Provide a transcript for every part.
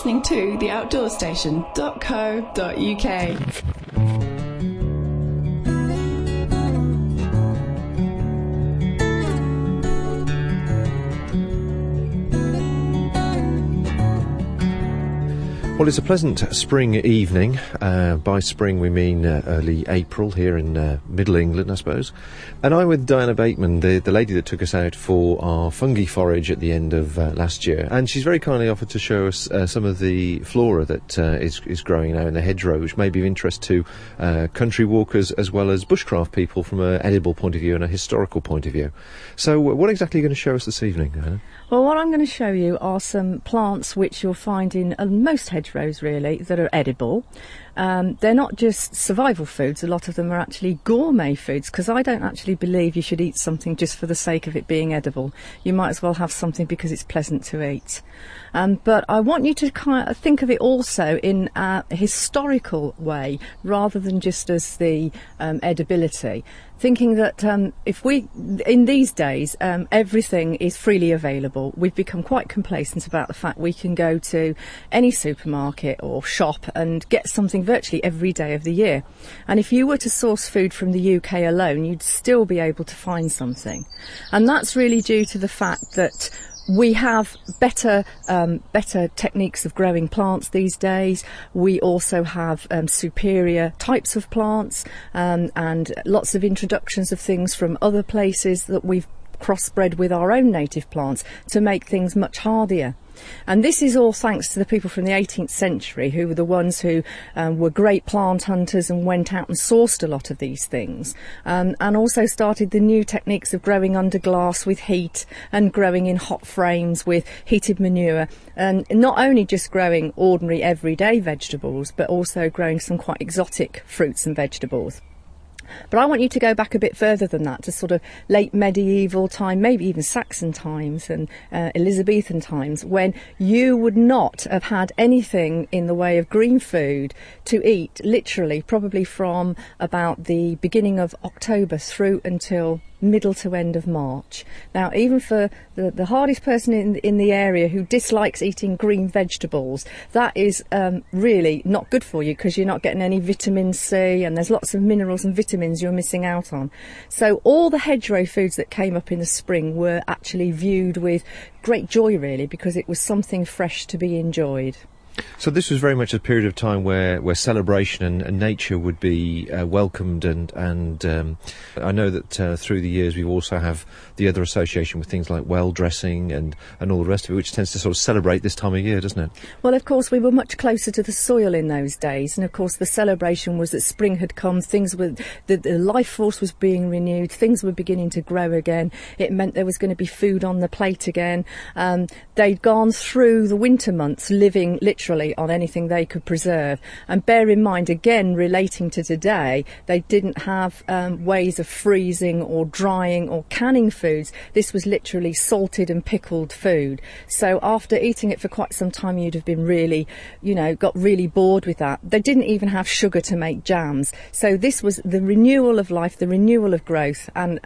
listening to theoutdoorstation.co.uk. Well, it's a pleasant spring evening. Uh, by spring, we mean uh, early April here in uh, Middle England, I suppose. And I'm with Diana Bateman, the, the lady that took us out for our fungi forage at the end of uh, last year. And she's very kindly offered to show us uh, some of the flora that uh, is, is growing now in the hedgerow, which may be of interest to country walkers as well as bushcraft people from an edible point of view and a historical point of view. So, what exactly are you going to show us this evening, Diana? Well, what I'm going to show you are some plants which you'll find in uh, most hedgerows, really, that are edible. Um, they're not just survival foods, a lot of them are actually gourmet foods because I don't actually believe you should eat something just for the sake of it being edible. You might as well have something because it's pleasant to eat. Um, but I want you to kind of think of it also in a historical way rather than just as the um, edibility thinking that um, if we, in these days, um, everything is freely available. We've become quite complacent about the fact we can go to any supermarket or shop and get something virtually every day of the year. And if you were to source food from the UK alone, you'd still be able to find something. And that's really due to the fact that we have better um, better techniques of growing plants these days. We also have um, superior types of plants um, and lots of introductions of things from other places that we've crossbred with our own native plants to make things much hardier. And this is all thanks to the people from the 18th century who were the ones who um, were great plant hunters and went out and sourced a lot of these things. Um, and also started the new techniques of growing under glass with heat and growing in hot frames with heated manure. And not only just growing ordinary everyday vegetables, but also growing some quite exotic fruits and vegetables. But I want you to go back a bit further than that to sort of late medieval time, maybe even Saxon times and uh, Elizabethan times, when you would not have had anything in the way of green food to eat, literally, probably from about the beginning of October through until middle to end of March. Now, even for the, the hardest person in, in the area who dislikes eating green vegetables, that is um, really not good for you because you're not getting any vitamin C and there's lots of minerals and vitamins you're missing out on. So, all the hedgerow foods that came up in the spring were actually viewed with great joy, really, because it was something fresh to be enjoyed. So this was very much a period of time where, where celebration and, and nature would be uh, welcomed, and and um, I know that uh, through the years we also have the other association with things like well dressing and, and all the rest of it, which tends to sort of celebrate this time of year, doesn't it? Well, of course, we were much closer to the soil in those days, and of course the celebration was that spring had come, things were the, the life force was being renewed, things were beginning to grow again. It meant there was going to be food on the plate again. Um, they'd gone through the winter months living literally literally on anything they could preserve. And bear in mind, again, relating to today, they didn't have um, ways of freezing or drying or canning foods. This was literally salted and pickled food. So after eating it for quite some time, you'd have been really, you know, got really bored with that. They didn't even have sugar to make jams. So this was the renewal of life, the renewal of growth, and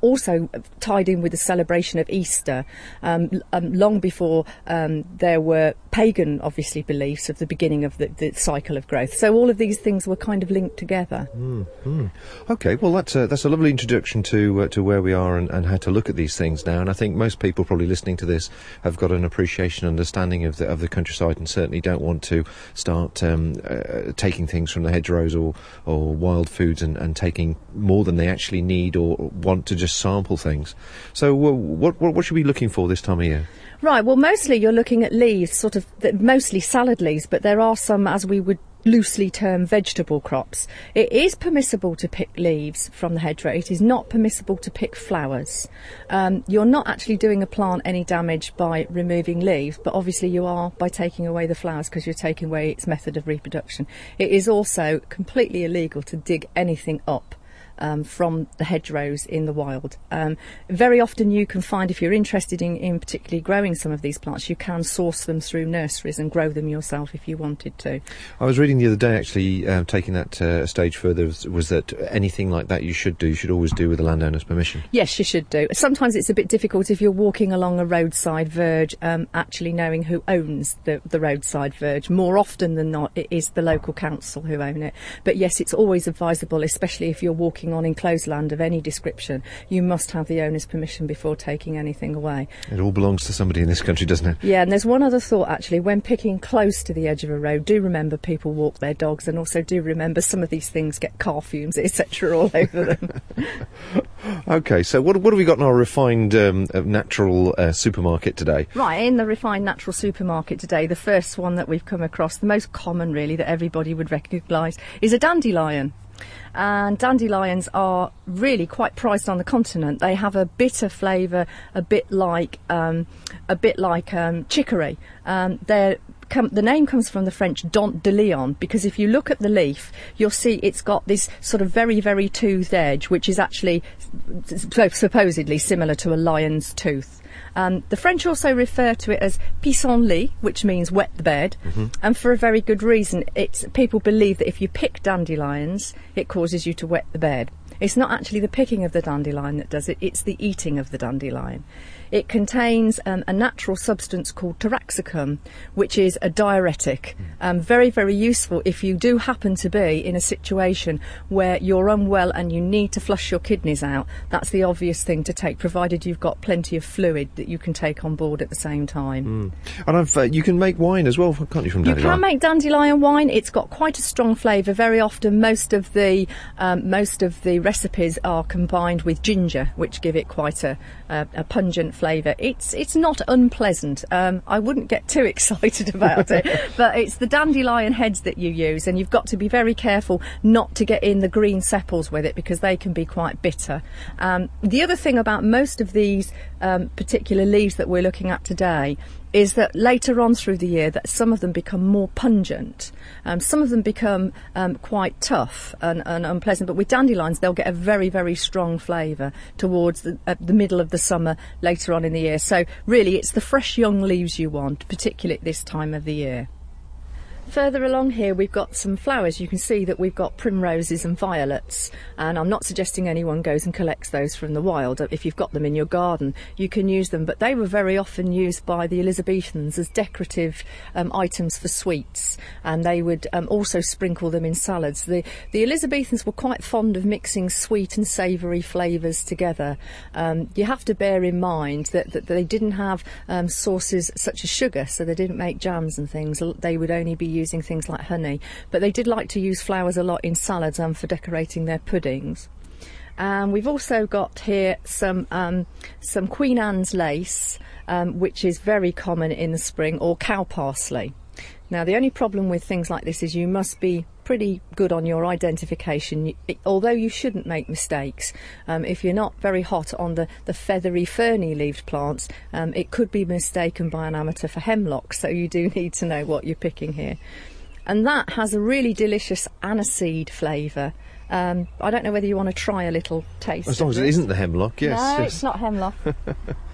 also tied in with the celebration of Easter, um, um, long before um, there were pagan, obviously, beliefs of the beginning of the, the, cycle of growth. So all of these things were kind of linked together. Mm-hmm. Okay, well that's a, that's a lovely introduction to uh, to where we are and, and, how to look at these things now. And I think most people probably listening to this have got an appreciation, understanding of the of the countryside, and certainly don't want to start um, uh, taking things from the hedgerows or or wild foods and, and taking more than they actually need or want to just sample things. So, what, what, what should we be looking for this time of year? Right. Well, mostly you're looking at leaves, sort of mostly salad leaves, but there are some, as we would loosely term vegetable crops. It is permissible to pick leaves from the hedgerow. It is not permissible to pick flowers. Um, you're not actually doing a plant any damage by removing leaves, but obviously you are by taking away the flowers because you're taking away its method of reproduction. It is also completely illegal to dig anything up um, from the hedgerows in the wild. Um, very often, you can find if you're interested in, in particularly growing some of these plants, you can source them through nurseries and grow them yourself if you wanted to. I was reading the other day, actually, um, taking that uh, a stage further, was, was that anything like that you should do, you should always do with the landowner's permission. Yes, you should do. Sometimes it's a bit difficult if you're walking along a roadside verge, um, actually knowing who owns the, the roadside verge. More often than not, it is the local council who own it. But yes, it's always advisable, especially if you're walking on enclosed land of any description, you must have the owner's permission before taking anything away. It all belongs to somebody in this country, doesn't it? Yeah, and there's one other thought actually. When picking close to the edge of a road, do remember people walk their dogs, and also do remember some of these things get car fumes, etc., all over them. Okay, so what, what have we got in our refined um, uh, natural uh, supermarket today? Right, in the refined natural supermarket today, the first one that we've come across, the most common really that everybody would recognise, is a dandelion. And dandelions are really quite prized on the continent. They have a bitter flavour, a bit like um, a bit like um, chicory. Um, they're Com- the name comes from the French dent de lion because if you look at the leaf, you'll see it's got this sort of very, very toothed edge, which is actually supposedly similar to a lion's tooth. Um, the French also refer to it as pissenlit, which means wet the bed, and for a very good reason. It's people believe that if you pick dandelions, it causes you to wet the bed. It's not actually the picking of the dandelion that does it; it's the eating of the dandelion. It contains um, a natural substance called taraxacum, which is a diuretic. Um, very, very useful if you do happen to be in a situation where you're unwell and you need to flush your kidneys out. That's the obvious thing to take, provided you've got plenty of fluid that you can take on board at the same time. And I've, uh, you can make wine as well, can't you, from dandelion? You can make dandelion wine. It's got quite a strong flavour. Very often, most of the um, most of the recipes are combined with ginger, which give it quite a, a, a pungent flavour. It's it's not unpleasant. Um, I wouldn't get too excited about it, but it's the dandelion heads that you use, and you've got to be very careful not to get in the green sepals with it because they can be quite bitter. Um, the other thing about most of these um, particular leaves that we're looking at today is that later on through the year that some of them become more pungent. Um, some of them become um, quite tough and, and unpleasant. But with dandelions, they'll get a very, very strong flavour towards the, uh, the middle of the summer later on in the year. So really, it's the fresh young leaves you want, particularly at this time of the year. Further along here, we've got some flowers. You can see that we've got primroses and violets, and I'm not suggesting anyone goes and collects those from the wild. If you've got them in your garden, you can use them, but they were very often used by the Elizabethans as decorative um, items for sweets, and they would um, also sprinkle them in salads. The, the Elizabethans were quite fond of mixing sweet and savoury flavours together. Um, you have to bear in mind that, that they didn't have um, sources such as sugar, so they didn't make jams and things. They would only be using things like honey, but they did like to use flowers a lot in salads and for decorating their puddings. And we've also got here some um, some Queen Anne's lace, um, which is very common in the spring, or cow parsley. Now, the only problem with things like this is you must be pretty good on your identification. Although you shouldn't make mistakes, um, if you're not very hot on the, the feathery ferny leaved plants, um, it could be mistaken by an amateur for hemlock. So you do need to know what you're picking here. And that has a really delicious aniseed flavour. Um, I don't know whether you want to try a little taste. As long as it isn't the hemlock, yes. no, yes. it's not hemlock.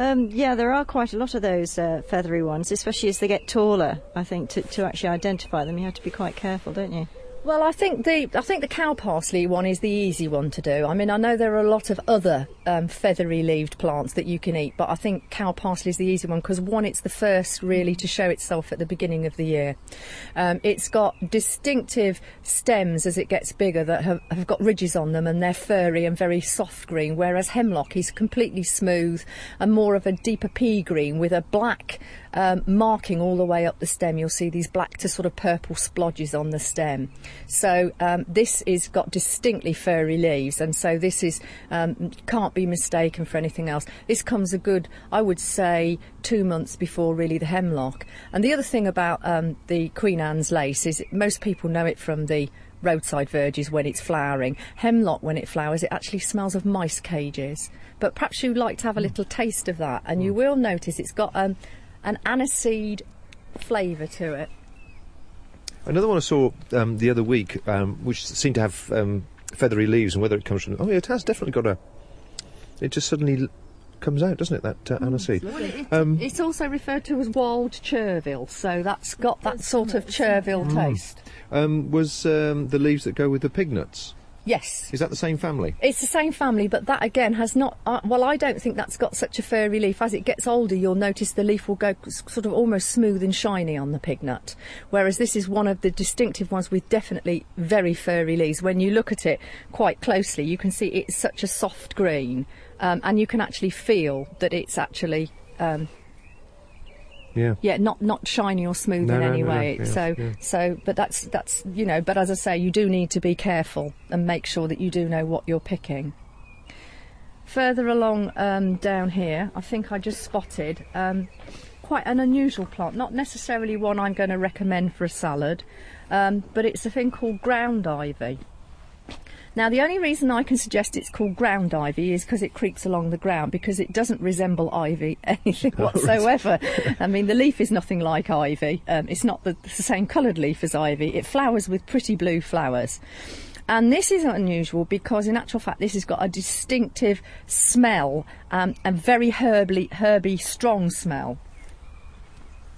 Um, yeah, there are quite a lot of those uh, feathery ones, especially as they get taller. I think to, to actually identify them, you have to be quite careful, don't you? Well, I think the I think the cow parsley one is the easy one to do. I mean, I know there are a lot of other um, feathery leaved plants that you can eat, but I think cow parsley is the easy one because one, it's the first really to show itself at the beginning of the year. Um, it's got distinctive stems as it gets bigger that have, have got ridges on them and they're furry and very soft green, whereas hemlock is completely smooth and more of a deeper pea green with a black um, marking all the way up the stem. You'll see these black to sort of purple splodges on the stem. So um, this is got distinctly furry leaves, and so this is um, can't be mistaken for anything else. This comes a good, I would say, two months before really the hemlock. And the other thing about um, the Queen Anne's lace is most people know it from the roadside verges when it's flowering. Hemlock, when it flowers, it actually smells of mice cages. But perhaps you'd like to have a little taste of that, and you will notice it's got um, an aniseed flavour to it. Another one I saw um, the other week, um, which seemed to have um, feathery leaves and whether it comes from. Oh, yeah, it has definitely got a. It just suddenly comes out, doesn't it? That uh, aniseed. Well, it, Um, it's also referred to as wild chervil, so that's got that sort of chervil taste. Um, was um, the leaves that go with the pig nuts? Yes. Is that the same family? It's the same family, but that again has not. Uh, well, I don't think that's got such a furry leaf. As it gets older, you'll notice the leaf will go sort of almost smooth and shiny on the pig nut, whereas this is one of the distinctive ones with definitely very furry leaves. When you look at it quite closely, you can see it's such a soft green, um, and you can actually feel that it's actually. Um, Yeah. yeah, not not shiny or smooth No, in no, any no, way. yeah, so yeah. so, but that's that's you know. But as I say, you do need to be careful and make sure that you do know what you're picking. Further along um, down here, I think I just spotted um, quite an unusual plant. Not necessarily one I'm going to recommend for a salad, um, but it's a thing called ground ivy. Now, the only reason I can suggest it's called ground ivy is because it creeps along the ground because it doesn't resemble ivy anything whatsoever. I mean, the leaf is nothing like ivy. Um, it's not the, the same coloured leaf as ivy. It flowers with pretty blue flowers. And this is unusual because, in actual fact, this has got a distinctive smell um, and very herby, herby, strong smell.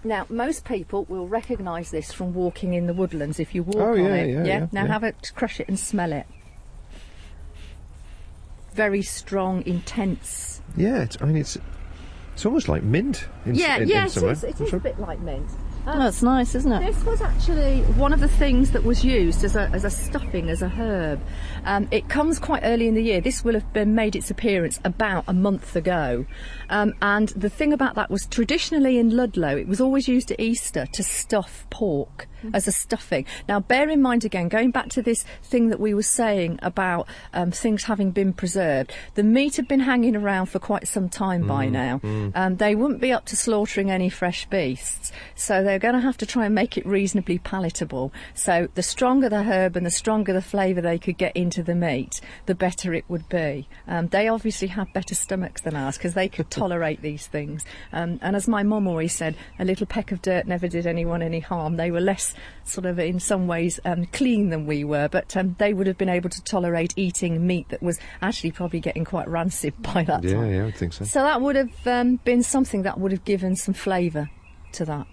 Now, most people will recognise this from walking in the woodlands if you walk Oh, on yeah, it. yeah, yeah, Now yeah. have it, crush it and smell it. Very strong, intense. Yeah, it's, I mean, it's it's almost like mint. In, yeah, in, yeah, in it some way. is, it is a bit like mint. Um, That's nice, isn't it? This was actually one of the things that was used as a, as a stuffing, as a herb. Um, it comes quite early in the year. This will have been made its appearance about a month ago. Um, and the thing about that was traditionally in Ludlow, it was always used at Easter to stuff pork as a stuffing. Now, bear in mind again, going back to this thing that we were saying about um, things having been preserved, the meat had been hanging around for quite some time by now. Um, they wouldn't be up to slaughtering any fresh beasts, so they're going to have to try and make it reasonably palatable. So, the stronger the herb and the stronger the flavour they could get into the meat, the better it would be. Um, they obviously have better stomachs than ours because they could tolerate these things. Um, and as my mum always said, a little peck of dirt never did anyone any harm. They were less sort of in some ways um, clean than we were, but um, they would have been able to tolerate eating meat that was actually probably getting quite rancid by that Yeah, time. yeah, yeah, I would think so. So that would have um, been something that would have given some flavour to that.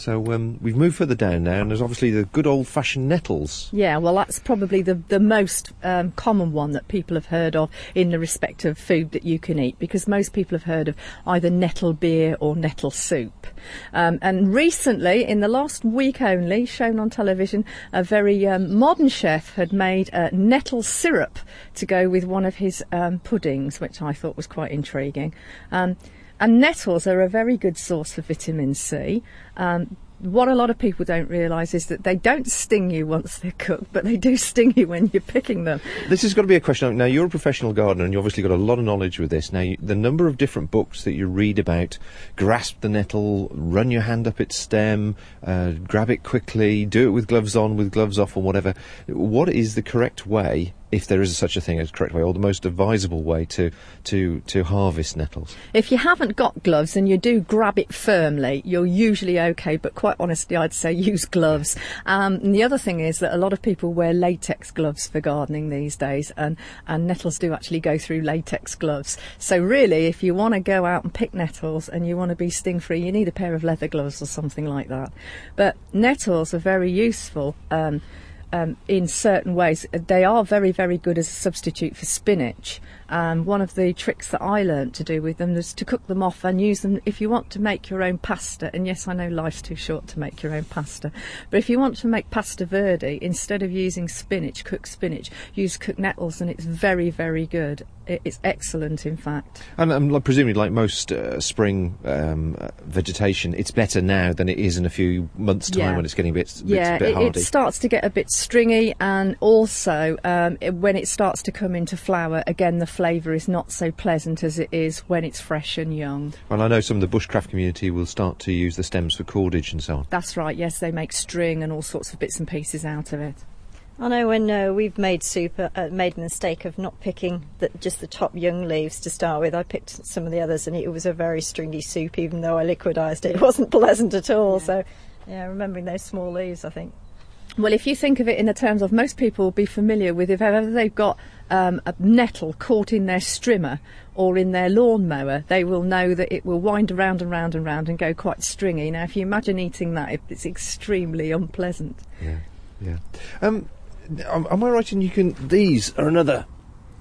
So um, we've moved further down now, and there's obviously the good old-fashioned nettles. Yeah, well, that's probably the, the most um, common one that people have heard of in the respect of food that you can eat, because most people have heard of either nettle beer or nettle soup. Um, and recently, in the last week only, shown on television, a very um, modern chef had made uh, nettle syrup to go with one of his um, puddings, which I thought was quite intriguing. And nettles are a very good source for vitamin C. Um, what a lot of people don't realise is that they don't sting you once they're cooked, but they do sting you when you're picking them. This has got to be a question. Now, you're a professional gardener, and you've obviously got a lot of knowledge with this. Now, you, the number of different books that you read about grasp the nettle, run your hand up its stem, uh, grab it quickly, do it with gloves on, with gloves off, or whatever. What is the correct way, if there is such a thing as correct way, or the most advisable way to to to harvest nettles? If you haven't got gloves and you do grab it firmly, you're usually okay, but quite honestly, I'd say use gloves. Um, and the other thing is that a lot of people wear latex gloves for gardening these days, and, and nettles do actually go through latex gloves. So, really, if you want to go out and pick nettles and you want to be sting free, you need a pair of leather gloves or something like that. But nettles are very useful. Um, um, in certain ways. They are very, very good as a substitute for spinach. Um, one of the tricks that I learnt to do with them is to cook them off and use them if you want to make your own pasta. And yes, I know life's too short to make your own pasta, but if you want to make pasta verde, instead of using spinach, cook spinach, use cooked nettles, and it's very, very good. It's excellent, in fact. And um, like, presumably, like most uh, spring um, uh, vegetation, it's better now than it is in a few months' time Yeah. when it's getting a bit, bit, yeah, bit it, it starts to get a bit stringy, and also um, it, when it starts to come into flower, again the flavour is not so pleasant as it is when it's fresh and young. Well, I know some of the bushcraft community will start to use the stems for cordage and so on. That's right. Yes, they make string and all sorts of bits and pieces out of it. I know when uh, we've made soup, uh, uh, made the mistake of not picking the, just the top young leaves to start with. I picked some of the others, and it was a very stringy soup. Even though I liquidised it, it wasn't pleasant at all. So Yeah, remembering those small leaves, I think. Well, if you think of it in the terms of most people will be familiar with if ever they've got um, a nettle caught in their strimmer or in their lawnmower, they will know that it will wind around and round and round and go quite stringy. Now, if you imagine eating that, it's extremely unpleasant. Yeah, yeah. Um, am, I right in you can? These are another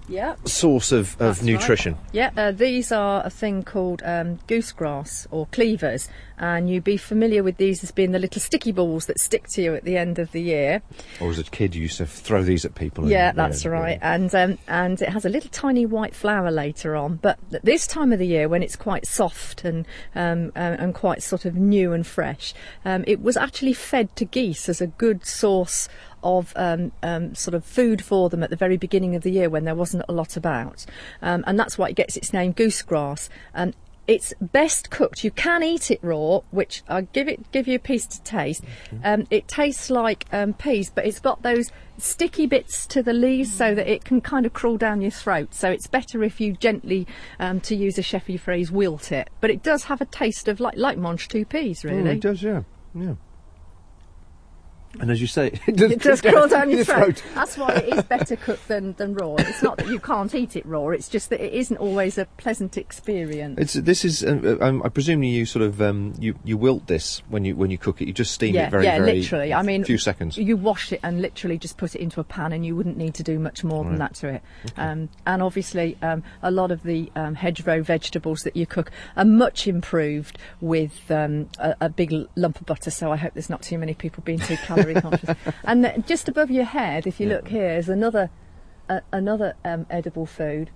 Yeah. source of, of That's right. nutrition. Yeah, uh, these are a thing called um, goosegrass or cleavers, and you'd be familiar with these as being the little sticky balls that stick to you at the end of the year. Or as a kid, you used to throw these at people. Yeah, that's right. And um, and it has a little tiny white flower later on. But at this time of the year, when it's quite soft and um, and quite sort of new and fresh, um, it was actually fed to geese as a good source of um, um, sort of food for them at the very beginning of the year when there wasn't a lot about, um, and that's why it gets its name goosegrass. And it's best cooked. You can eat it raw, which I give it give you a piece to taste. Um, it tastes like um, peas, but it's got those sticky bits to the leaves so that it can kind of crawl down your throat. So it's better if you gently, um, to use a chefy phrase, wilt it. But it does have a taste of like like mange tout peas, Mm, really. it does, yeah, yeah. And as you say, it does, It does crawl down your throat. throat. That's why it is better cooked than, than raw. It's not that you can't eat it raw. It's just that it isn't always a pleasant experience. It's this is. Uh, uh, um, I presume you sort of um, you you wilt this when you when you cook it. You just steam yeah, it very yeah, very literally. I mean, few seconds. You wash it and literally just put it into a pan, and you wouldn't need to do much more than that to it. Um, and obviously, um, a lot of the um, hedgerow vegetables that you cook are much improved with um, a, a big lump of butter. So I hope there's not too many people being too calorie conscious. and just above your head, if you Yeah. look here, is another uh, another um, edible food.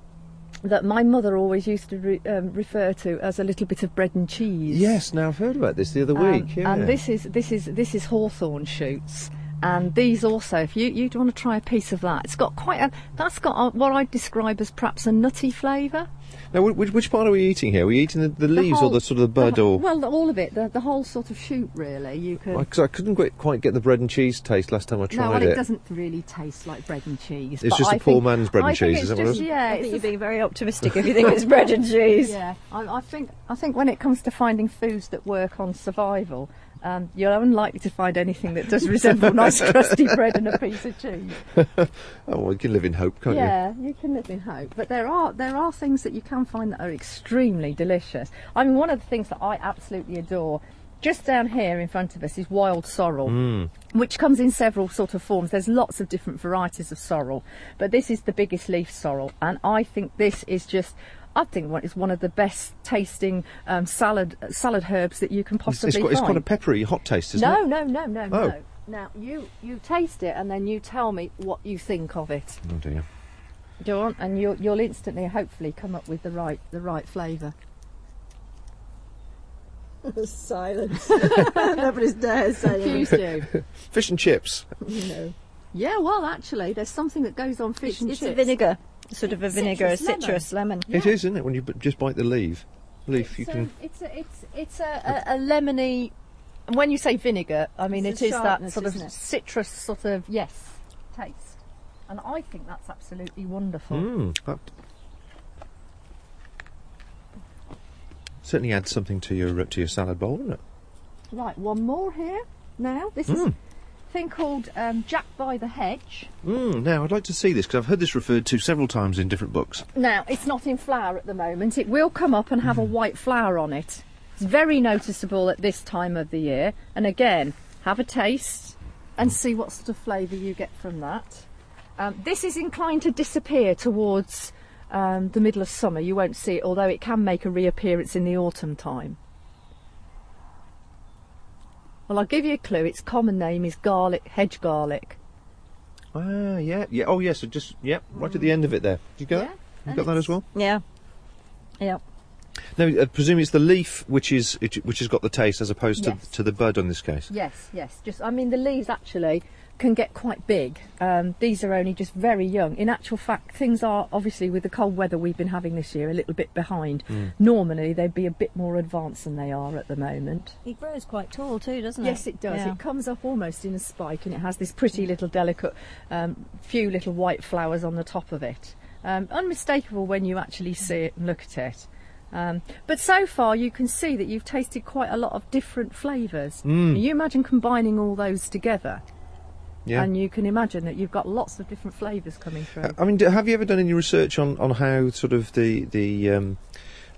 That my mother always used to re- um, refer to as a little bit of bread and cheese. Yes, now I've heard about this the other Um, week. yeah. And this is this is this is hawthorn shoots. And these also, if you you'd want to try a piece of that, it's got quite a that's got a, what I'd describe as perhaps a nutty flavour. Now, which, which part are we eating here? Are we eating the, the leaves whole- or the sort of the bud the, or? well, all of it, the, the whole sort of shoot really. You could. Because I couldn't quite, quite get the bread and cheese taste last time I tried no, well, it. it doesn't really taste like bread and cheese. It's just I a poor think- man's bread and I think cheese, is it's that what it? Yeah, I it's think you're being very optimistic if you think it's bread and cheese. Yeah, I, I think I think when it comes to finding foods that work on survival, um, you're unlikely to find anything that does resemble nice crusty bread and a piece of cheese. Oh, well, you can live in hope, can't you? yeah, you? can live in hope. But there are there are things that you can find that are extremely delicious. I mean, one of the things that I absolutely adore. Just down here in front of us is wild sorrel, Mm. which comes in several sort of forms. There's lots of different varieties of sorrel, but this is the biggest leaf sorrel, and I think this is just. I think what is one of the best tasting um, salad salad herbs that you can possibly it's, got, it's find. quite a peppery, hot taste, isn't no, it? no, no, no, Oh. no. Now you you taste it and then you tell me what you think of it. Oh dear. Go on, and you'll you'll instantly, hopefully, come up with the right the right flavour. Silence. Nobody's dares say Confused you? Fish and chips. No. Yeah, well, actually, there's something that goes on fish It's, and it's chips. a vinegar, sort of a vinegar, a Citrus lemon. citrus lemon. It Yeah. is, isn't it? When you b- just bite the leaf, leaf, you It's, can. um, it's a it's it's a, a, a lemony. and When you say vinegar, I mean It's it that sort of citrus sort of yes taste, and I think that's absolutely wonderful. Mm, that certainly adds something to your uh, to your salad bowl, doesn't it? Right, one more here. Now this is Mm. a thing called um, Jack by the Hedge. Mm, now I'd like to see this because I've heard this referred to several times in different books. Now, it's not in flower at the moment. It will come up and have a white flower on it. It's very noticeable at this time of the year. And again, have a taste and see what sort of flavour you get from that. Um, this is inclined to disappear towards um, the middle of summer. You won't see it, although it can make a reappearance in the autumn time. Well, I'll give you a clue. Its common name is garlic, hedge garlic. Ah, yeah, yeah. Oh, yes. so just yeah, right at the end of it there. Did you get that? You got that as well? Yeah. Yeah. No, uh, presumably it's the leaf which is which has got the taste as opposed Yes. to to the bud in this case. Yes, yes. Just, I mean, the leaves actually can get quite big. Um, these are only just very young. In actual fact, things are obviously with the cold weather we've been having this year a little bit behind. Normally, they'd be a bit more advanced than they are at the moment. It grows quite tall too, doesn't it? Yes, it does. Yeah. It comes up almost in a spike, and it has this pretty little delicate, um, few little white flowers on the top of it. Um, unmistakable when you actually see it and look at it. Um, but so far, you can see that you've tasted quite a lot of different flavours. Mm. You imagine combining all those together, Yeah. and you can imagine that you've got lots of different flavours coming through. I mean, have you ever done any research on, on how sort of the the um,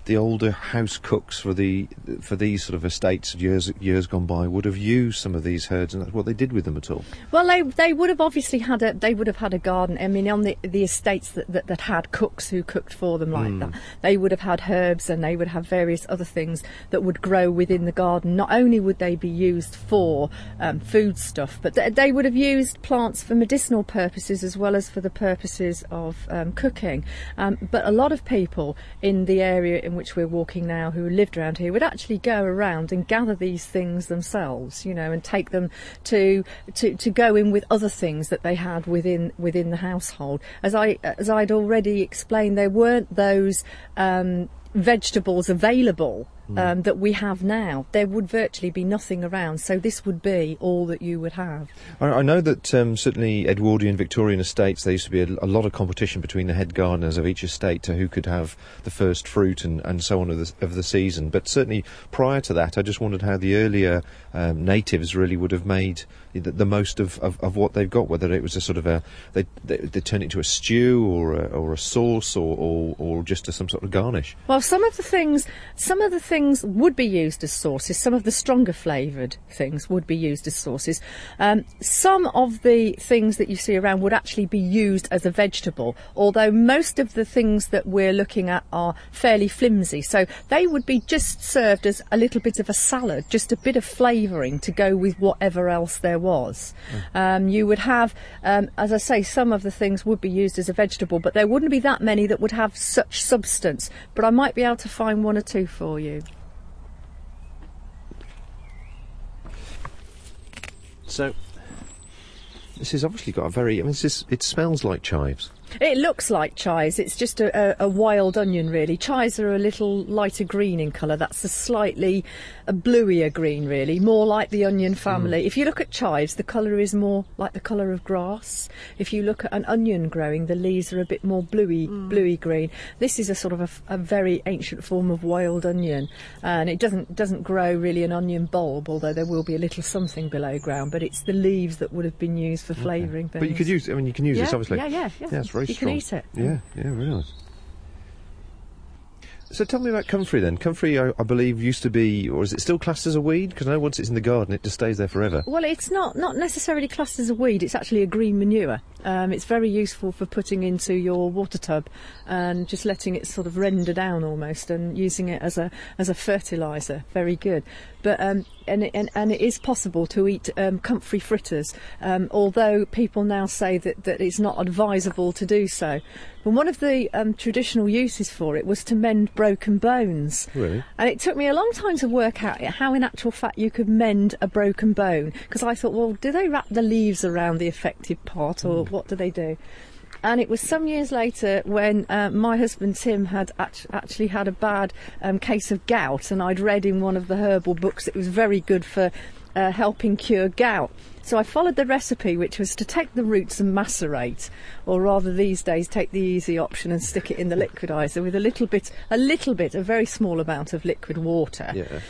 the older house cooks for the for these sort of estates of years years gone by would have used some of these herds and that's what they did with them at all? Well, they they would have obviously had a they would have had a garden. I mean, on the the estates that that, that had cooks who cooked for them like that, they would have had herbs and they would have various other things that would grow within the garden. Not only would they be used for um, food stuff, but th- they would have used plants for medicinal purposes as well as for the purposes of um, cooking. Um, but a lot of people in the area in which we're walking now who lived around here would actually go around and gather these things themselves, you know, and take them to to, to go in with other things that they had within within the household. As I as I'd already explained, there weren't those um, vegetables available. Um, that we have now, there would virtually be nothing around, so this would be all that you would have. I, I know that um, certainly Edwardian Victorian estates there used to be a, a lot of competition between the head gardeners of each estate to who could have the first fruit and, and so on of the, of the season. But certainly prior to that, I just wondered how the earlier um, natives really would have made the, the most of, of, of what they've got. Whether it was a sort of a they they, they turn it into a stew or a, or a sauce or, or, or just a, some sort of garnish. Well, some of the things, some of the things would be used as sauces. Some of the stronger flavoured things would be used as sauces. Um, some of the things that you see around would actually be used as a vegetable, although most of the things that we're looking at are fairly flimsy. So they would be just served as a little bit of a salad, just a bit of flavouring to go with whatever else there was. Um, you would have, um, as I say, some of the things would be used as a vegetable, but there wouldn't be that many that would have such substance. But I might be able to find one or two for you. So this has obviously got a very. I mean, is, it smells like chives. It looks like chives. It's just a, a, a wild onion, really. Chives are a little lighter green in colour. That's a slightly a bluier green, really, more like the onion hmm. family. If you look at chives, the colour is more like the colour of grass. If you look at an onion growing, the leaves are a bit more bluey, hmm. bluey green. This is a sort of a very ancient form of wild onion, and it doesn't doesn't grow really an onion bulb, although there will be a little something below ground. But it's the leaves that would have been used for flavouring things. But you could use. I mean, you can use this obviously. yeah, yeah, yeah. it's very You can eat it. Yeah, yeah, really. So tell me about comfrey then. Comfrey, I, I believe, used to be, or is it still classed as a weed? Because I know once it's in the garden, it just stays there forever. Well, it's not not necessarily classed as a weed. It's actually a green manure. Um, it's very useful for putting into your water tub and just letting it sort of render down almost, and using it as a as a fertilizer. Very good. But um, and, and and it is possible to eat um, comfrey fritters, um, although people now say that that it's not advisable to do so. But one of the um, traditional uses for it was to mend broken bones. Really? And it took me a long time to work out how, in actual fact, you could mend a broken bone. Because I thought, well, do they wrap the leaves around the affected part, or what do they do? And it was some years later when uh, my husband Tim had act- actually had a bad um, case of gout, and I'd read in one of the herbal books it was very good for uh, helping cure gout. So I followed the recipe, which was to take the roots and macerate, or rather these days take the easy option and stick it in the liquidizer with a little bit, a little bit, a very small amount of liquid water Yeah.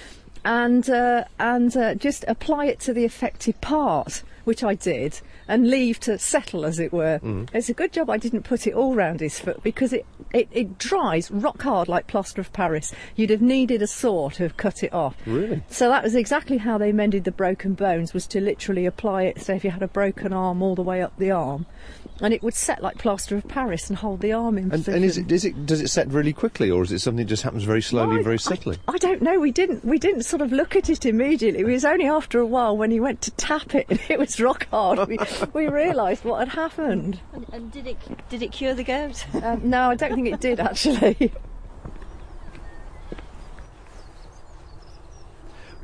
And uh, and uh, just apply it to the affected part, which I did, and leave to settle, as it were. It's a good job I didn't put it all round his foot because it, it, it dries rock hard like plaster of Paris. You'd have needed a saw to have cut it off. Really? So that was exactly how they mended the broken bones, was to literally apply it. So if you had a broken arm all the way up the arm, and it would set like plaster of Paris and hold the arm in And, position. and is it, is it does it set really quickly, or is it something that just happens very slowly Well, and very subtly? I, don't know. We didn't. We didn't sort of look at it immediately. It was only after a while when he went to tap it and it was rock hard. We, we realised what had happened. And, and did it did it cure the gout? Um, no, I don't think it did actually.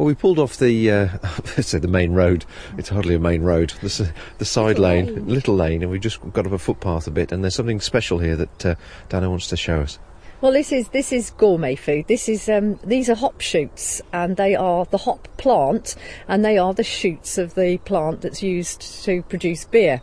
Well, we pulled off the uh, let's say the main road. It's hardly a main road. The, the side Little lane, lane. little lane, and we just got up a footpath a bit. And there's something special here that uh, Diana wants to show us. Well, this is this is gourmet food. This is um, these are hop shoots, and they are the hop plant, and they are the shoots of the plant that's used to produce beer.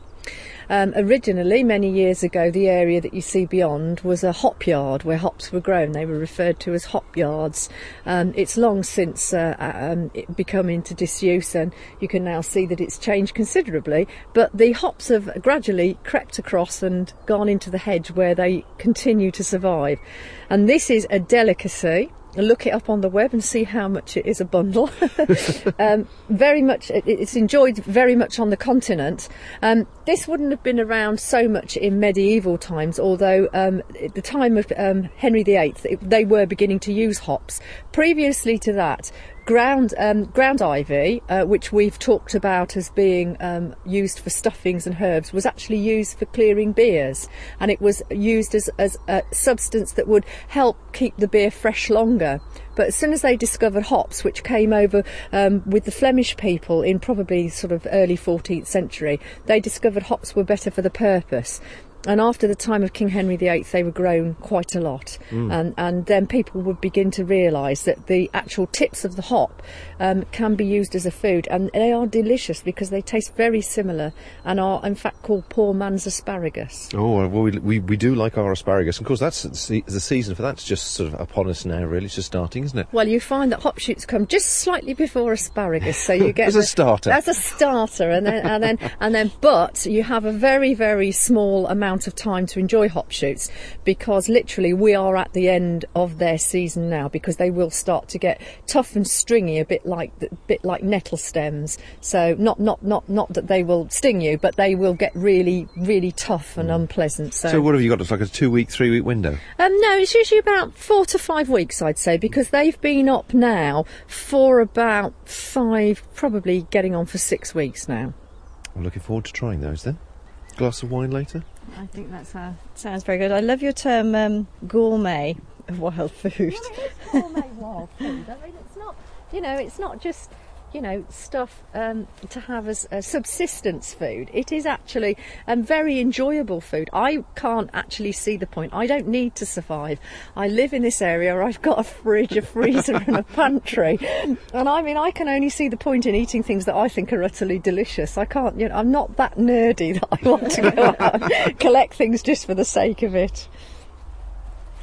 Um, originally, many years ago, the area that you see beyond was a hop yard where hops were grown. They were referred to as hop yards. Um, it's long since uh, um, it become into disuse, and you can now see that it's changed considerably. But the hops have gradually crept across and gone into the hedge where they continue to survive. And this is a delicacy look it up on the web and see how much it is a bundle. um, very much, it's enjoyed very much on the continent. Um, this wouldn't have been around so much in medieval times, although um, at the time of um, Henry VIII, they were beginning to use hops. Previously to that, ground um, ground ivy, uh, which we've talked about as being um, used for stuffings and herbs, was actually used for clearing beers, and it was used as, as a substance that would help keep the beer fresh longer. But as soon as they discovered hops, which came over um, with the Flemish people in probably sort of early 14th century, they discovered hops were better for the purpose and after the time of King Henry VIII, they were grown quite a lot, mm. and and then people would begin to realise that the actual tips of the hop um, can be used as a food, and they are delicious because they taste very similar and are in fact called poor man's asparagus. Oh well, we we, we do like our asparagus, And of course that's the season for that's just sort of upon us now. Really, it's just starting, isn't it? Well, you find that hop shoots come just slightly before asparagus, so you get as a starter. As a starter, and then and then and then, but you have a very very small amount amount of time to enjoy hop shoots because literally we are at the end of their season now because they will start to get tough and stringy a bit like a bit like nettle stems. So not not not not that they will sting you but they will get really really tough and unpleasant. So, so what have you got? It's like a two week three week window? Um no it's usually about four to five weeks i'd say because they've been up now for about five probably getting on for six weeks now. I'm looking forward to trying those then. Glass of wine later I think that uh, sounds very good. I love your term um, gourmet wild food. No, gourmet wild food. I mean, it's not, you know, it's not just you know, stuff um, to have as a subsistence food. It is actually um, very enjoyable food. I can't actually see the point. I don't need to survive. I live in this area. I've got a fridge, a freezer, and a pantry, and I mean, I can only see the point in eating things that I think are utterly delicious. I can't. You know, I'm not that nerdy that I want to go out and collect things just for the sake of it.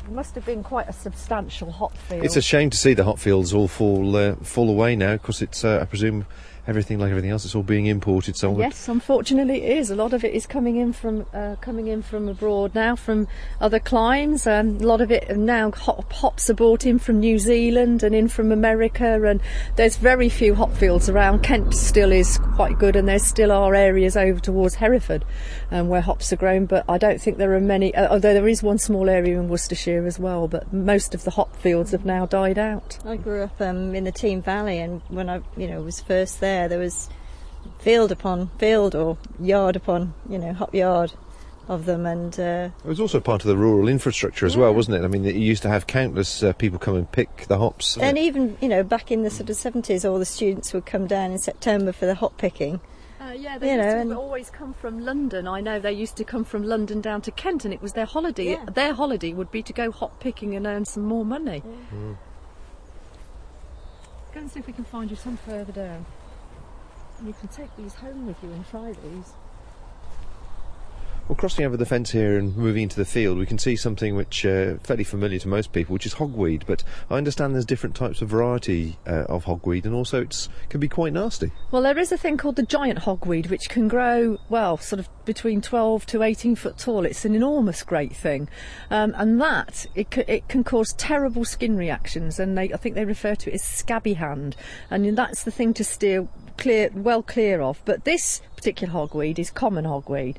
Must have been quite a substantial hop field. It's a shame to see the hop fields all fall uh, fall away now because it's, uh, I presume, everything like everything else, it's all being imported. So yes, unfortunately, it is. A lot of it is coming in from uh, coming in from abroad now, from other climes. Um, a lot of it now hop, hops are brought in from New Zealand and in from America, and there's very few hop fields around. Kent still is quite good, and there still are areas over towards Hereford um, where hops are grown. But I don't think there are many. Uh, although there is one small area in Worcestershire as well, but most of the hop fields have now died out. I grew up um, in the Teme Valley, and when I, you know, was first there there. There was field upon field or yard upon, you know, hop yard of them and uh, it was also part of the rural infrastructure as yeah. well wasn't it i mean you used to have countless uh, people come and pick the hops and even you know back in the sort of 70s all the students would come down in september for the hop picking uh, yeah, they you used know, to always come from London. I know they used to come from London down to Kent, and it was their holiday. Yeah. Their holiday would be to go hop picking and earn some more money. Yeah. Mm. Go and see if we can find you some further down. You can take these home with you and try these. Well, crossing over the fence here and moving into the field, we can see something which uh, fairly familiar to most people, which is hogweed. But I understand there's different types of variety uh, of hogweed, and also it can be quite nasty. Well, there is a thing called the giant hogweed, which can grow well, sort of between 12 to 18 foot tall. It's an enormous, great thing, um, and that it, c- it can cause terrible skin reactions, and they, I think they refer to it as scabby hand, and that's the thing to steer clear, well clear of. But this particular hogweed is common hogweed.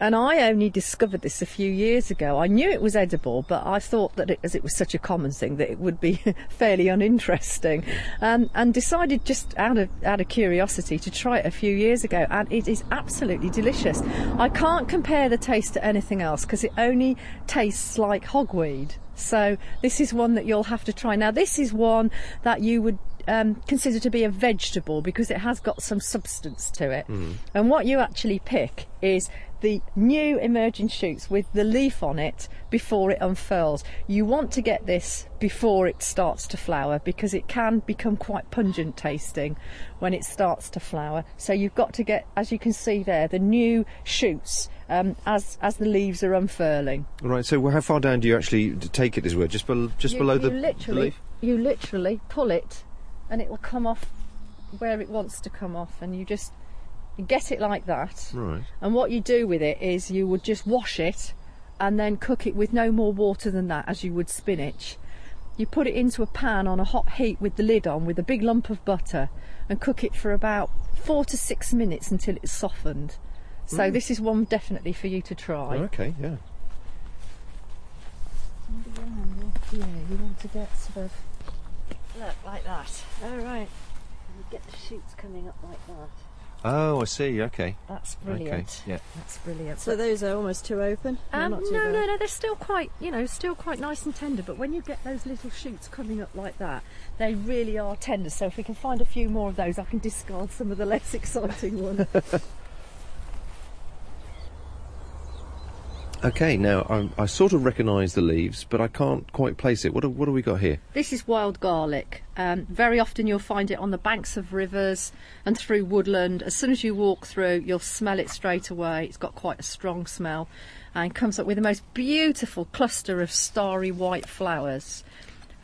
And I only discovered this a few years ago. I knew it was edible, but I thought that it, as it was such a common thing, that it would be fairly uninteresting, um, and decided just out of out of curiosity to try it a few years ago. And it is absolutely delicious. I can't compare the taste to anything else because it only tastes like hogweed. So this is one that you'll have to try. Now this is one that you would um, considered to be a vegetable because it has got some substance to it. Mm. And what you actually pick is the new emerging shoots with the leaf on it before it unfurls. You want to get this before it starts to flower because it can become quite pungent tasting when it starts to flower. So you've got to get, as you can see there, the new shoots um, as as the leaves are unfurling. Right. So how far down do you actually take it? As well, just bel just you, below you the, the literally, leaf. You literally pull it, and it will come off where it wants to come off, and you just get it like that. Right. And what you do with it is you would just wash it, and then cook it with no more water than that, as you would spinach. You put it into a pan on a hot heat with the lid on, with a big lump of butter, and cook it for about four to six minutes until it's softened. So mm. this is one definitely for you to try. Oh, okay. Yeah. Yeah, you want to get sort of look like that. Oh right. You get the shoots coming up like that. Oh, I see. Okay. That's brilliant. Okay. Yeah. That's brilliant. So those are almost too open. Um, not no, bad? no, no. They're still quite, you know, still quite nice and tender. But when you get those little shoots coming up like that, they really are tender. So if we can find a few more of those, I can discard some of the less exciting ones. Okay. Now I, I sort of recognise the leaves, but I can't quite place it. What do, what we got here? This is wild garlic. Um, very often you'll find it on the banks of rivers and through woodland. As soon as you walk through, you'll smell it straight away. It's got quite a strong smell and comes up with the most beautiful cluster of starry white flowers.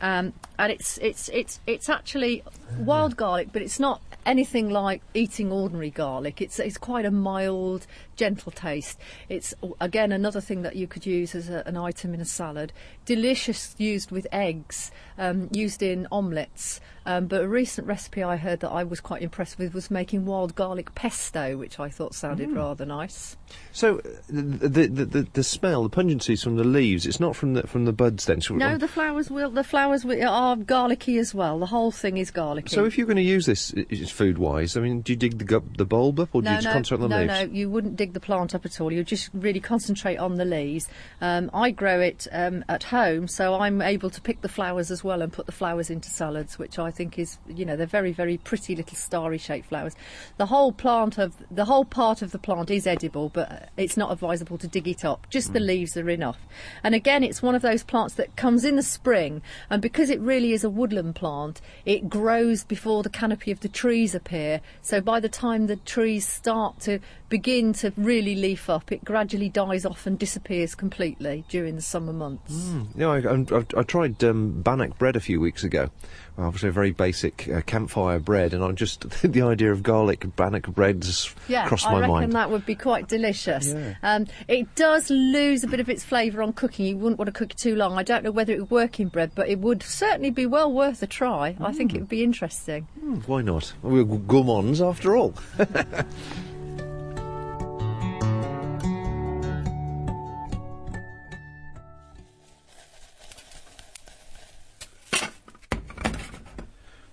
Um, and it's it's it's it's actually wild garlic, but it's not anything like eating ordinary garlic. It's it's quite a mild, gentle taste. It's again another thing that you could use as a, an item in a salad. Delicious used with eggs, um, used in omelettes. Um, but a recent recipe I heard that I was quite impressed with was making wild garlic pesto, which I thought sounded rather nice. So the, the the the smell, the pungency is from the leaves. It's not from the from the buds. Then. So, No, the flowers will. The flowers will, are garlicky as well. The whole thing is garlicky. so if you're going to use this food wise, I mean, do you dig the the bulb up, or do you just concentrate on the no, leaves? no, you wouldn't dig the plant up at all. You just really concentrate on the leaves. Um, I grow it um, at home, so I'm able to pick the flowers as well and put the flowers into salads, which I think is, you know, they're very, very pretty little starry shaped flowers. The whole plant of the whole part of the plant is edible, but it's not advisable to dig it up. Just Mm. the leaves are enough. And again, it's one of those plants that comes in the spring, and because it really is a woodland plant, it grows before the canopy of the trees appear. So by the time the trees start to begin to really leaf up, it gradually dies off and disappears completely during the summer months. No, I, I, I, I tried um, bannock bread a few weeks ago. Obviously, a very basic uh, campfire bread, and I just the idea of garlic bannock bread just Yeah, crossed I my reckon mind. that would be quite delicious. Yeah. Um, it does lose a bit of its flavour on cooking. You wouldn't want to cook it too long. I don't know whether it would work in bread, but it would certainly be well worth a try. I think it would be interesting. Hmm, Why not? We're gourmands after all.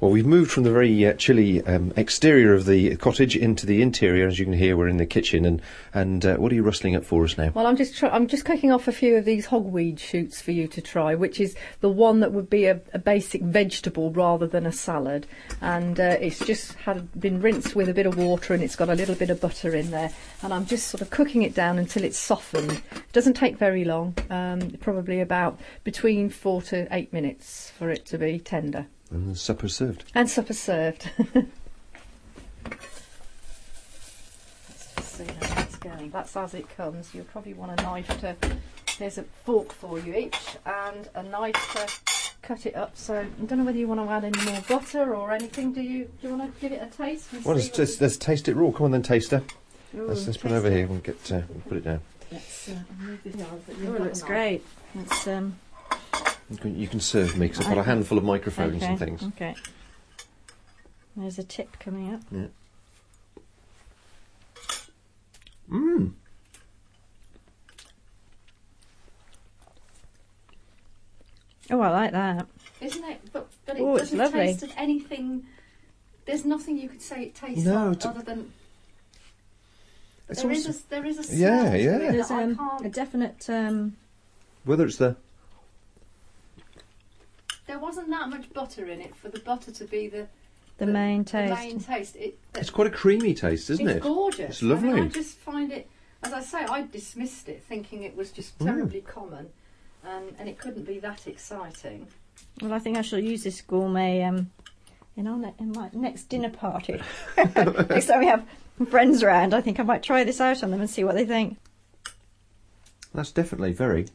Well, we've moved from the very uh, chilly um, exterior of the cottage into the interior. As you can hear, we're in the kitchen. And and uh, what are you rustling up for us now? Well, I'm just try- I'm just cooking off a few of these hogweed shoots for you to try, which is the one that would be a, a basic vegetable rather than a salad, and uh, it's just had been rinsed with a bit of water and it's got a little bit of butter in there, and I'm just sort of cooking it down until it's softened. It doesn't take very long, um, probably about between four to eight minutes for it to be tender. And the supper's served. And supper served. Let's just see how that's going. That's as it comes. You'll probably want a knife to. There's a fork for you each, and a knife to cut it up. So I don't know whether you want to add any more butter or anything. Do you? Do you want to give it a taste? and Well, let's, what let's, let's taste it raw. Come on then, taster. you- Let's, let's put it over it. here. We'll get uh, we'll put it down. Let's uh, move this on, Oh, it looks great. It's um. You can, you can serve me because I've got a handful of microphones okay. and things. Okay. There's a tip coming up. Yeah. Mmm. Oh, I like that. Isn't it? But but it Oh, it's doesn't lovely. taste of anything. There's nothing you could say it tastes No, like it's other than. There is a there is a smell Yeah, to yeah. There's um, a definite um. Whether it's the There wasn't that much butter in it for the butter to be the The main the taste. main taste. It, it's quite a creamy taste, isn't it's it? It's gorgeous. It's lovely. I, mean, I just find it. as I say, I dismissed it, thinking it was just Mm. terribly common, um, and it couldn't be that exciting. Well, I think I shall use this gourmet um, in our ne- in my next dinner party. next time we have friends around, I think I might try this out on them and see what they think. That's definitely very,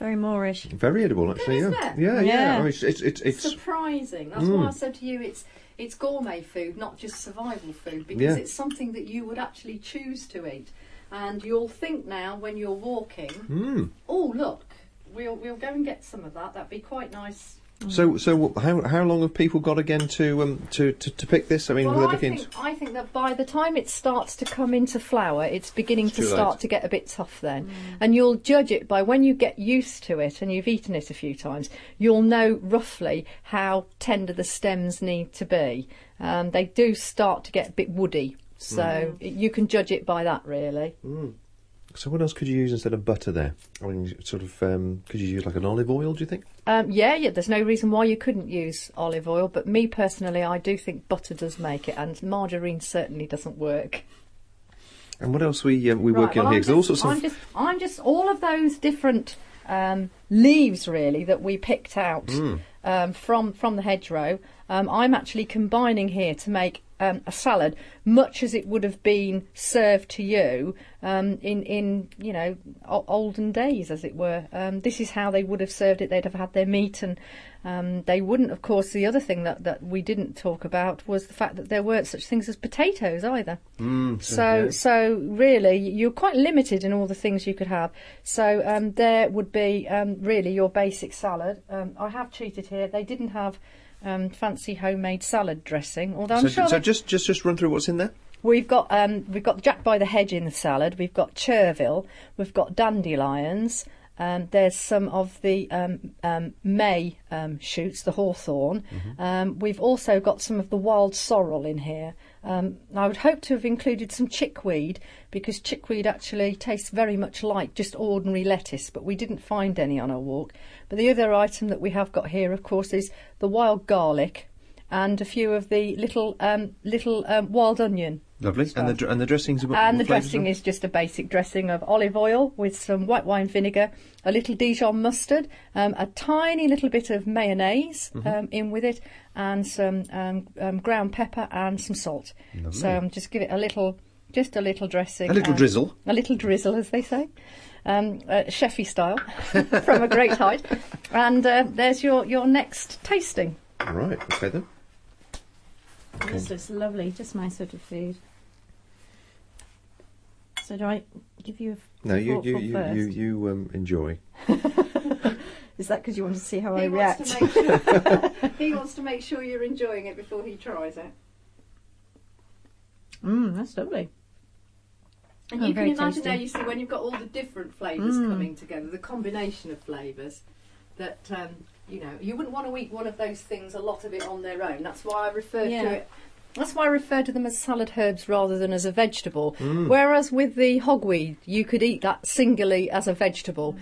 Very moreish. very edible. Actually, yeah. yeah, yeah, Yeah. I mean, it's it's it's, it's surprising. That's Mm. why I said to you, it's it's gourmet food, not just survival food, because Yeah. it's something that you would actually choose to eat, and you'll think now when you're walking, mm. oh look, we'll we'll go and get some of that. That'd be quite nice. So so how how long have people got again to um to to, to pick this? I mean, Well, they're I looking. think, I think that by the time it starts to come into flower, it's beginning It's to start late. to get a bit tough then. And you'll judge it by when you get used to it and you've eaten it a few times, you'll know roughly how tender the stems need to be. Um, they do start to get a bit woody. So you can judge it by that, really. So what else could you use instead of butter there? I mean, sort of um, could you use like an olive oil? Do you think? Um, yeah, yeah. There's no reason why you couldn't use olive oil, but me personally, I do think butter does make it, and margarine certainly doesn't work. And what else we um, we Right, working well, on here? 'Cause all just, sorts I'm of just, I'm just all of those different um, leaves really that we picked out Mm. um, from from the hedgerow. Um, I'm actually combining here to make um, a salad, much as it would have been served to you um, in in you know o- olden days, as it were. Um, this is how they would have served it. They'd have had their meat and. Um, they wouldn't, of course. The other thing that, that we didn't talk about was the fact that there weren't such things as potatoes either. Mm, So, yeah. so really, you're quite limited in all the things you could have. So, um, there would be um, really your basic salad. Um, I have cheated here. They didn't have um, fancy homemade salad dressing, although I'm so, sure so just just just run through what's in there. we've got um, we've got Jack by the Hedge in the salad. We've got chervil. We've got dandelions. Um, there's some of the um, um, May um, shoots, the hawthorn. Um, we've also got some of the wild sorrel in here. Um, I would hope to have included some chickweed because chickweed actually tastes very much like just ordinary lettuce, but we didn't find any on our walk. But the other item that we have got here, of course, is the wild garlic and a few of the little um, little um, wild onion. Lovely. And the and the dressings. What, And what the dressing is just a basic dressing of olive oil with some white wine vinegar, a little Dijon mustard, um, a tiny little bit of mayonnaise Mm-hmm. um, in with it, and some um, um, ground pepper and some salt. So um, just give it a little, just a little dressing. A little drizzle. A little drizzle, as they say. Um, uh, chefy style, from a great height, and uh, there's your, your next tasting. Right. Okay then. This looks lovely, just my sort of food. So do I give you a No, you you you first? you, you um, enjoy. Is that because you want to see how I react? wants, to make sure, he wants to make sure you're enjoying it before he tries it. Mmm, that's lovely. And Oh, you can imagine tasty. now, you see, when you've got all the different flavours Mm. coming together, the combination of flavours, that, um, you know, you wouldn't want to eat one of those things, a lot of it on their own. That's why I refer Yeah. to it. That's why I refer to them as salad herbs rather than as a vegetable. Mm. Whereas with the hogweed, you could eat that singly as a vegetable.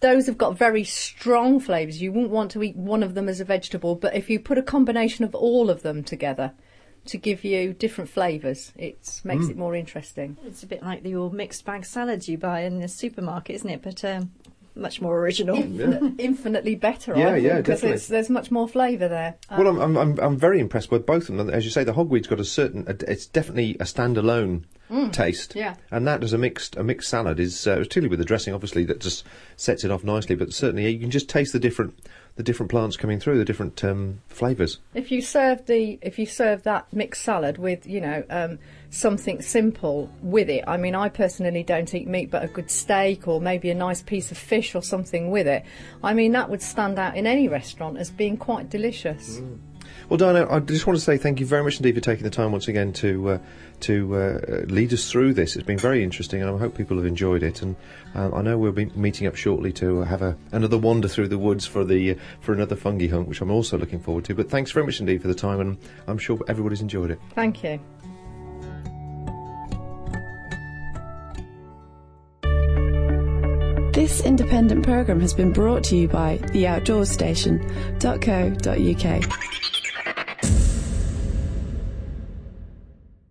Those have got very strong flavours. You wouldn't want to eat one of them as a vegetable, but if you put a combination of all of them together to give you different flavours, it makes Mm. it more interesting. It's a bit like the old mixed bag salads you buy in the supermarket, isn't it? But um, much more original. Infinite- infinitely better. Yeah, I think, yeah, because definitely. it's, there's much more flavour there. Well, I'm, I'm I'm I'm very impressed by both of them. As you say, the hogweed's got a certain. It's definitely a standalone taste. Mm. Yeah. And that as a mixed a mixed salad is uh, particularly with the dressing, obviously that just sets it off nicely. But certainly you can just taste the different the different plants coming through, the different um, flavours. If you serve the if you serve that mixed salad with you know um, something simple with it, I mean I personally don't eat meat, but a good steak or maybe a nice piece of fish or something with it, I mean that would stand out in any restaurant as being quite delicious. Well, Diana, I just want to say thank you very much indeed for taking the time once again to uh, to uh, lead us through this. It's been very interesting, and I hope people have enjoyed it. And uh, I know we'll be meeting up shortly to have a, another wander through the woods for the uh, for another fungi hunt, which I'm also looking forward to. But thanks very much indeed for the time, and I'm sure everybody's enjoyed it. Thank you. This independent programme has been brought to you by the Outdoors Station.co.uk.